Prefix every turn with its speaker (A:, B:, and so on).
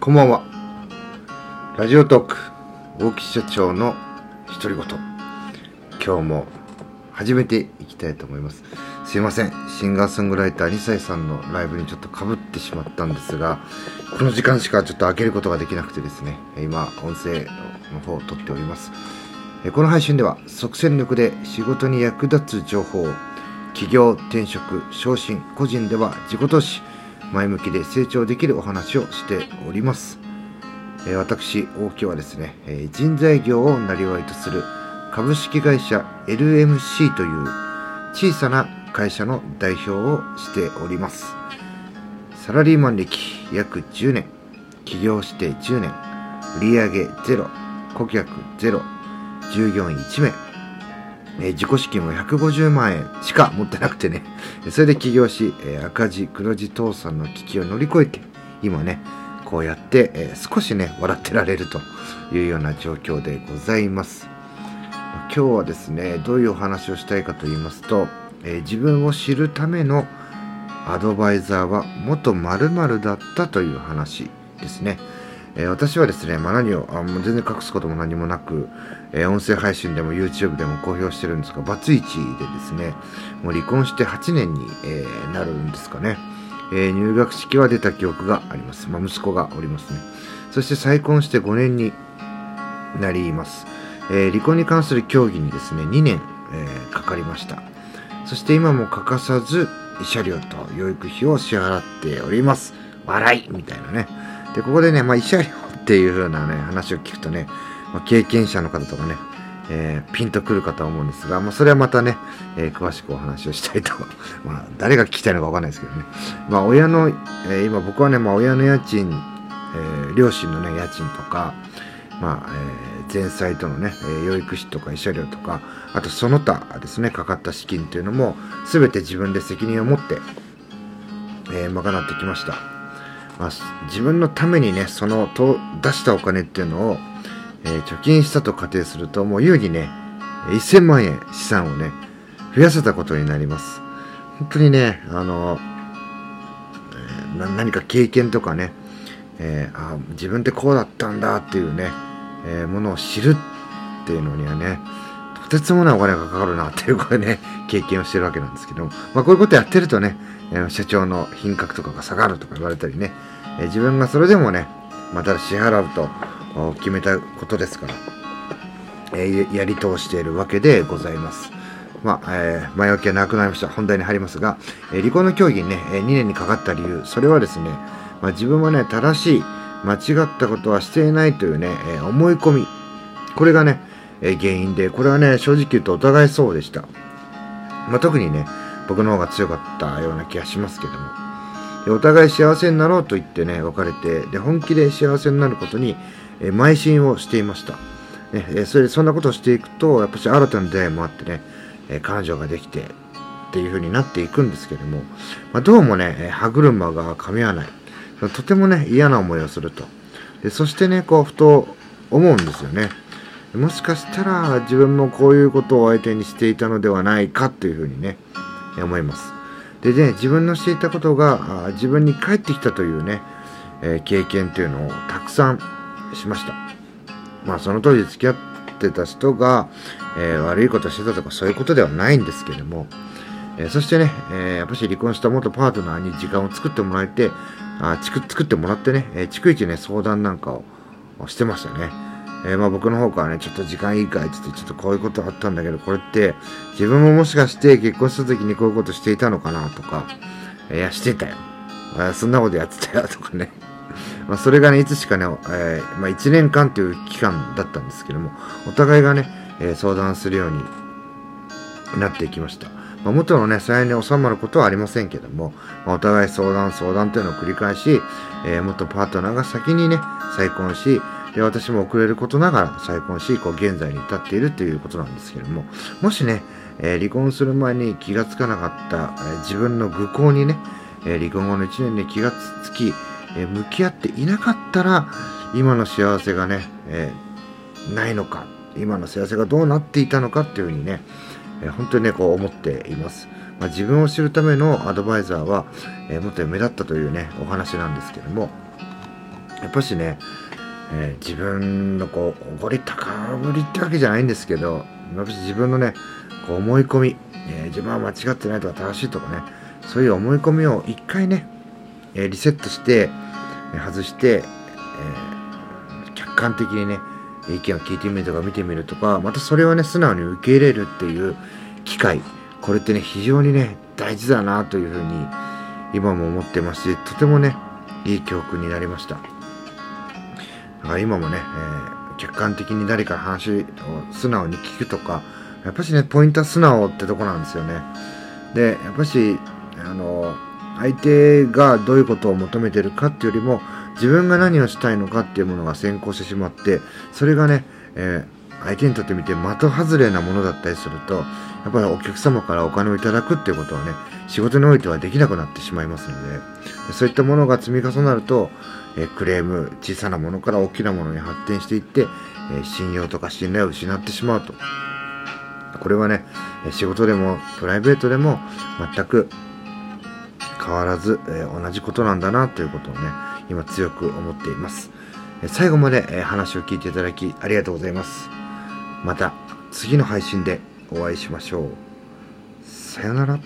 A: こんばんは。ラジオトーク、大木社長の独り言。今日も始めていきたいと思います。すいません。シンガーソングライター2歳さんのライブにちょっと被ってしまったんですが、この時間しかちょっと開けることができなくてですね、今、音声の方を撮っております。この配信では即戦力で仕事に役立つ情報を企業転職昇進個人では自己投資前向きで成長できるお話をしております、え私大木はですね、え人材業をなりわいとする株式会社 LMC という小さな会社の代表をしております。サラリーマン歴約10年起業して10年売上ゼロ。顧客ゼロ。従業員1名、え自己資金も150万円しか持ってなくてね、それで起業し、え赤字、黒字倒産の危機を乗り越えて、今ね、こうやって、え少しね、笑ってられるというような状況でございます。今日はですね、どういうお話をしたいかと言いますと、え自分を知るためのアドバイザーは元〇〇だったという話ですね。えー私はですね、まあ、何をあもう全然隠すことも何もなく、えー音声配信でも YouTube でも公表してるんですが、バツイチでですね、もう離婚して8年に、えーなるんですかね、え入学式は出た記憶があります。まあ、息子がおりますね。そして再婚して5年になります。え離婚に関する協議にですね、2年、えーかかりました。そして今も欠かさず、慰謝料と養育費を支払っております。笑いみたいなね。で、ここでね、まあ、慰謝料っていう風なね、話を聞くとね、まあ、経験者の方とかね、えーピンとくるかと思うんですが、まあ、それはまたね、えー詳しくお話をしたいと。まあ、誰が聞きたいのかわかんないですけどね。まあ、親の、えー今僕はね、まあ、親の家賃、えー両親のね、家賃とか、まあ、えー前妻とのね、えー養育費とか慰謝料とか、あとその他ですね、かかった資金っていうのも、すべて自分で責任を持って、えー賄ってきました。まあ、自分のためにね、そのと出したお金っていうのを、えー貯金したと仮定すると、もう優にね、1000万円資産をね、増やせたことになります。本当にね、あの、えー何か経験とかね、えーあ自分ってこうだったんだっていうね、えーものを知るっていうのにはね、とてつもないお金がかかるなっていうこれね、経験をしてるわけなんですけども、まあこういうことやってるとね、社長の品格とかが下がるとか言われたりね、自分がそれでもね、また支払うと決めたことですから、えやり通しているわけでございます。まあ、えー前置きはなくなりました。本題に入りますが、えー離婚の協議にね、え2年にかかった理由、それはですね、まあ、自分はね、正しい、間違ったことはしていないというね、えー思い込み、これがね、えー原因で、これはね、正直言うとお互いそうでした。まあ、特にね、僕の方が強かったような気がしますけども。お互い幸せになろうと言ってね、別れて、で、本気で幸せになることに、えー邁進をしていました。ね、えそれでそんなことをしていくと、やっぱり新たな出会いもあってね、え彼女ができて、っていう風になっていくんですけども、まあ、どうもね、歯車が噛み合わない。とてもね、嫌な思いをすると。でそしてね、こう、ふと思うんですよね。もしかしたら自分もこういうことを相手にしていたのではないかというふうにね、思います。でね、自分のしていたことが自分に返ってきたというね、え経験というのをたくさんしました。まあその当時付き合ってた人が、え悪いことしてたとかそういうことではないんですけども、えそしてね、えやっぱし離婚した元パートナーに時間を作ってもらえて、あちく作ってもらってね、え逐一ね、相談なんかをしてましたね。えーまあ僕の方からね、ちょっと時間いいかいって言って、ちょっとこういうことあったんだけど、これって、自分ももしかして結婚した時にこういうことしていたのかなとか、いや、してたよ。あそんなことやってたよとかね。まあそれがね、いつしかね、えーまあ1年間という期間だったんですけども、お互いがね、えー相談するようになっていきました。まあ、元のね、さやに収まることはありませんけども、まあ、お互い相談相談というのを繰り返し、えー元パートナーが先にね、再婚し、で、私も遅れることながら再婚し、こう、現在に至っているということなんですけれども、もしね、えー離婚する前に気がつかなかった、えー自分の愚行にね、えー離婚後の1年で気がつき、えー向き合っていなかったら、今の幸せがね、えーないのか、今の幸せがどうなっていたのかっていうふうにね、えー本当にね、こう思っています。まあ、自分を知るためのアドバイザーは、えーもっと目立ったというね、お話なんですけども、やっぱしね、えー、自分のこうおごり高ぶりってわけじゃないんですけどやっぱし自分のねこう思い込み、えー、自分は間違ってないとか正しいとかねそういう思い込みを一回ね、えリセットして外して、え客観的にね意見を聞いてみるとか見てみるとかまたそれをね素直に受け入れるっていう機会これってね非常にね大事だなというふうに今も思ってますしとてもねいい教訓になりました。だから今もね、えー、客観的に誰か話を素直に聞くとかやっぱしねポイントは素直ってとこなんですよね。でやっぱしあの相手がどういうことを求めてるかっていうよりも自分が何をしたいのかっていうものが先行してしまってそれがね、えー、相手にとってみて的外れなものだったりするとやっぱりお客様からお金をいただくっていうことはね仕事においてはできなくなってしまいますのでそういったものが積み重なると、え、クレーム小さなものから大きなものに発展していって、え、信用とか信頼を失ってしまうとこれはね仕事でもプライベートでも全く変わらず、え、同じことなんだなということをね今強く思っています。最後まで話を聞いていただきありがとうございます。また次の配信でお会いしましょう。さよなら。